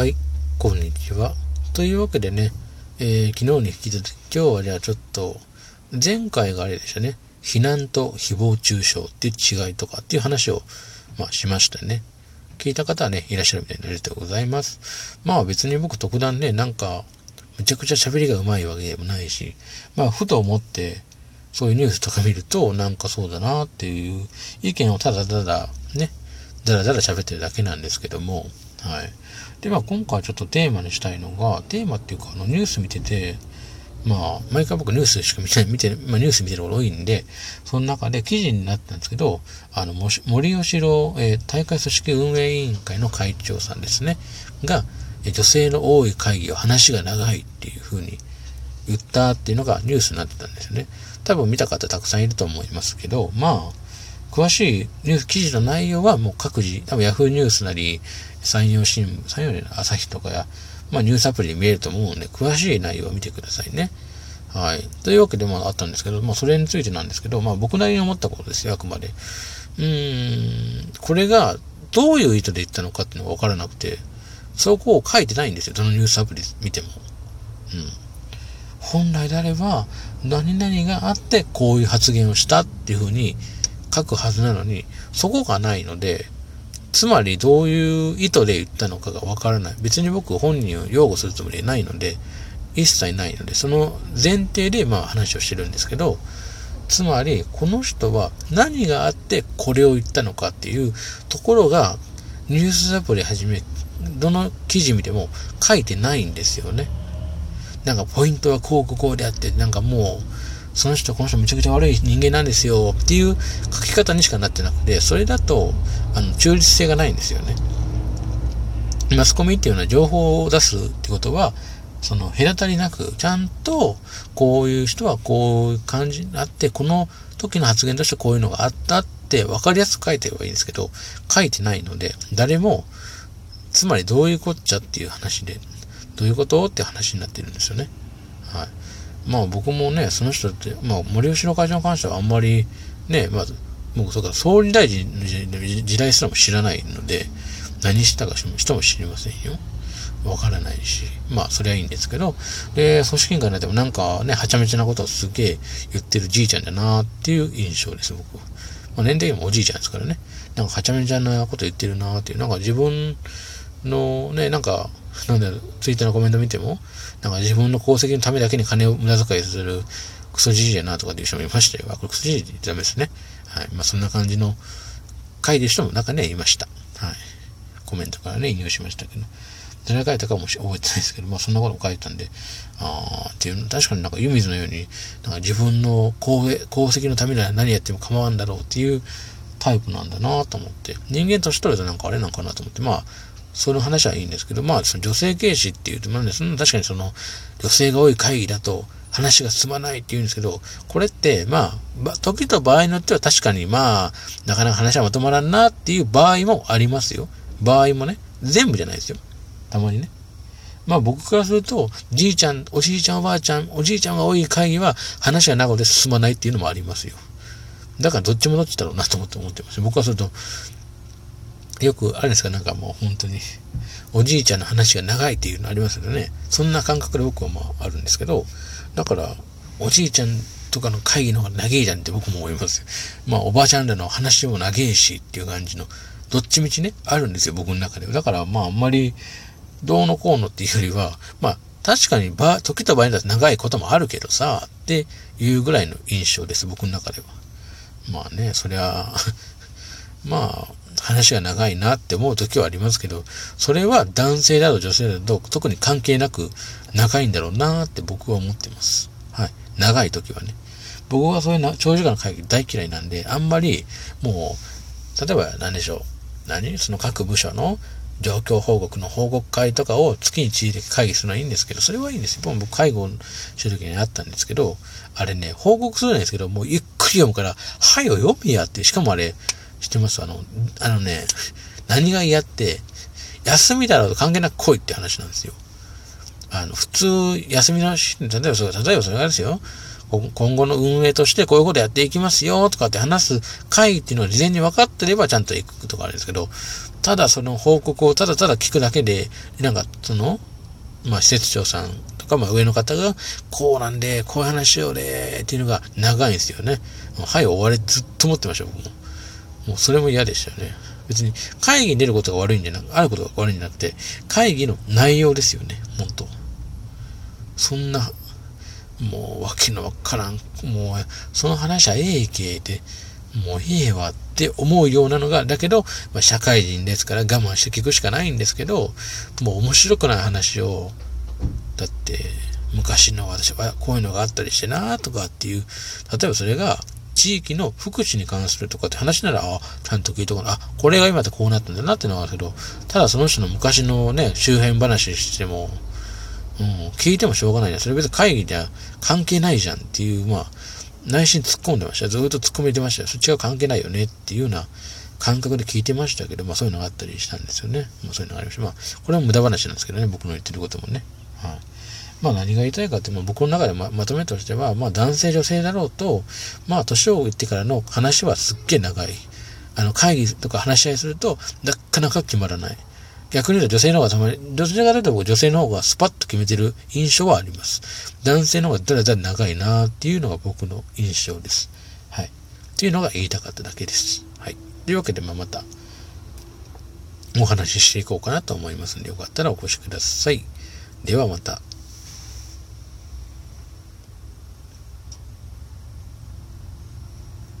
はい、こんにちは。というわけでね、えー、昨日に引き続き、今日はじゃあちょっと、前回があれでしたね、避難と誹謗中傷っていう違いとかっていう話を、まあ、しましたね。聞いた方はね、いらっしゃるみたいになありがとうございます。まあ別に僕特段ね、なんか、むちゃくちゃ喋りが上手いわけでもないし、まあふと思って、そういうニュースとか見ると、なんかそうだなっていう意見をただただね、だらだら喋ってるだけなんですけども、はい。で、まあ今回ちょっとテーマにしたいのが、テーマっていうかあのニュース見てて、まあ、毎回僕ニュースしか見て、見て、まあニュース見てること多いんで、その中で記事になったんですけど、あの、森吉郎、えー、大会組織運営委員会の会長さんですね、が、女性の多い会議は話が長いっていうふうに言ったっていうのがニュースになってたんですよね。多分見た方たくさんいると思いますけど、まあ、詳しいニュース記事の内容はもう各自、多分 Yahoo ニュースなり、山陽新聞、山陽の朝日とかや、まあニュースアプリで見えると思うので、詳しい内容を見てくださいね。はい。というわけでもあったんですけど、まあそれについてなんですけど、まあ僕なりに思ったことですよ、あくまで。うーん、これがどういう意図で言ったのかっていうのがわからなくて、そこを書いてないんですよ、どのニュースアプリ見ても。うん。本来であれば、何々があってこういう発言をしたっていうふうに書くはずなのに、そこがないので、つまりどういう意図で言ったのかがわからない。別に僕本人を擁護するつもりはないので、一切ないので、その前提でまあ話をしてるんですけど、つまりこの人は何があってこれを言ったのかっていうところが、ニュースアプリはじめ、どの記事見ても書いてないんですよね。なんかポイントはこうこうこうであって、なんかもう、その人この人めちゃくちゃ悪い人間なんですよっていう書き方にしかなってなくて、それだと、あの、中立性がないんですよね。マスコミっていうのは情報を出すってことは、その隔たりなく、ちゃんと、こういう人はこういう感じになって、この時の発言としてこういうのがあったって分かりやすく書いてればいいんですけど、書いてないので、誰も、つまりどういうこっちゃっていう話で、どういうことって話になってるんですよね。はい。まあ僕もね、その人って、まあ森吉の会長に関してはあんまりね、まず、もうそうか、総理大臣の時代すらも知らないので、何したか人も知りませんよ。わからないし、まあ、それはいいんですけど、で、組織委員会になってもなんかね、はちゃめちゃなことをすげえ言ってるじいちゃんだなっていう印象です、僕は。まあ、年齢もおじいちゃんですからね。なんかはちゃめちゃなこと言ってるなっていう、なんか自分のね、なんか、なんだろう、ツイッターのコメント見ても、なんか自分の功績のためだけに金を無駄遣いするクソじじいやなとかっていう人もいましたよ。これクソじじいってダメですね。はい。まあそんな感じの書いてる人も中にはいました。はい。コメントからね、引用しましたけど。誰が書いたかも覚えてないですけど、まあそんなことも書いたんで、ああ、っていう、確かになんか湯水のように、なんか自分の功績のためなら何やっても構わんだろうっていうタイプなんだなと思って、人間としてはなんかあれなんかなと思って、まあ、その話はいいんですけど、まあ、その女性軽視っていうと、まあね、その確かにその、女性が多い会議だと話が進まないって言うんですけど、これって、まあ、時と場合によっては確かにまあ、なかなか話はまとまらんなっていう場合もありますよ。場合もね、全部じゃないですよ。たまにね。まあ僕からすると、じいちゃん、おじいちゃんおばあちゃん、おじいちゃんが多い会議は話が長で進まないっていうのもありますよ。だからどっちもどっちだろうなと思って思ってます。僕はすると、よくあれですか、なんかもう本当に、おじいちゃんの話が長いっていうのありますよね。そんな感覚で僕はまああるんですけど、だから、おじいちゃんとかの会議の方が長いじゃんって僕も思いますよ。まあ、おばあちゃんらの話も長いしっていう感じの、どっちみちね、あるんですよ、僕の中では。だから、まあ、あんまり、どうのこうのっていうよりは、まあ、確かに場、時と場合によって長いこともあるけどさ、っていうぐらいの印象です、僕の中では。まあね、そりゃ、まあ、話が長いなって思う時はありますけど、それは男性だと女性だと特に関係なく長いんだろうなって僕は思ってます。はい。長い時はね。僕はそういう長時間の会議大嫌いなんで、あんまりもう、例えば何でしょう。何？その各部署の状況報告の報告会とかを月に一時で会議するのはいいんですけど、それはいいんですよ。僕、介護してる時にあったんですけど、あれね、報告するんですけど、もうゆっくり読むから、はいよ、読みやって、しかもあれ、知ってますあの、あのね、何が嫌って、休みだろうと関係なく来いって話なんですよ。あの、普通、休みの日、例えばそれ、例えばそれがですよ。今後の運営としてこういうことやっていきますよとかって話す会っていうのは事前に分かってればちゃんと行くとかあるんですけど、ただその報告をただただ聞くだけで、なんかその、まあ施設長さんとか、まあ上の方が、こうなんで、こういう話しようで、っていうのが長いんですよね。はい、終わりずっと思ってました、僕も。もうそれも嫌でしたよね。別に会議に出ることが悪いんじゃなく、あることが悪いんじゃなくて、会議の内容ですよね、本当そんな、もうわけのわからん、もう、その話はええけって、もうええわって思うようなのが、だけど、まあ、社会人ですから我慢して聞くしかないんですけど、もう面白くない話を、だって、昔の私はこういうのがあったりしてなとかっていう、例えばそれが、地域の福祉に関するとかって話なら、あ、ちゃんと聞いとこうあ、これが今ってこうなったんだなってのはあるけど、ただその人の昔のね、周辺話しても、うん、聞いてもしょうがないじゃん。それ別に会議じゃ関係ないじゃんっていう、まあ、内心突っ込んでました。ずっと突っ込めてましたよ。そっちは関係ないよねっていうような感覚で聞いてましたけど、まあそういうのがあったりしたんですよね。まあそういうのがありました。まあ、これは無駄話なんですけどね、僕の言ってることもね。はい、まあ何が言いたいかって、まあ、僕の中でままとめとしては、まあ男性女性だろうと、まあ年を言ってからの話はすっげえ長い。あの会議とか話し合いすると、なかなか決まらない。逆に言うと女性の方がたまに、どちらかというと女性の方がスパッと決めてる印象はあります。男性の方がだらだら長いなっていうのが僕の印象です。はい。っていうのが言いたかっただけです。はい。というわけで、まあ、また、お話ししていこうかなと思いますので、よかったらお越しください。ではまた。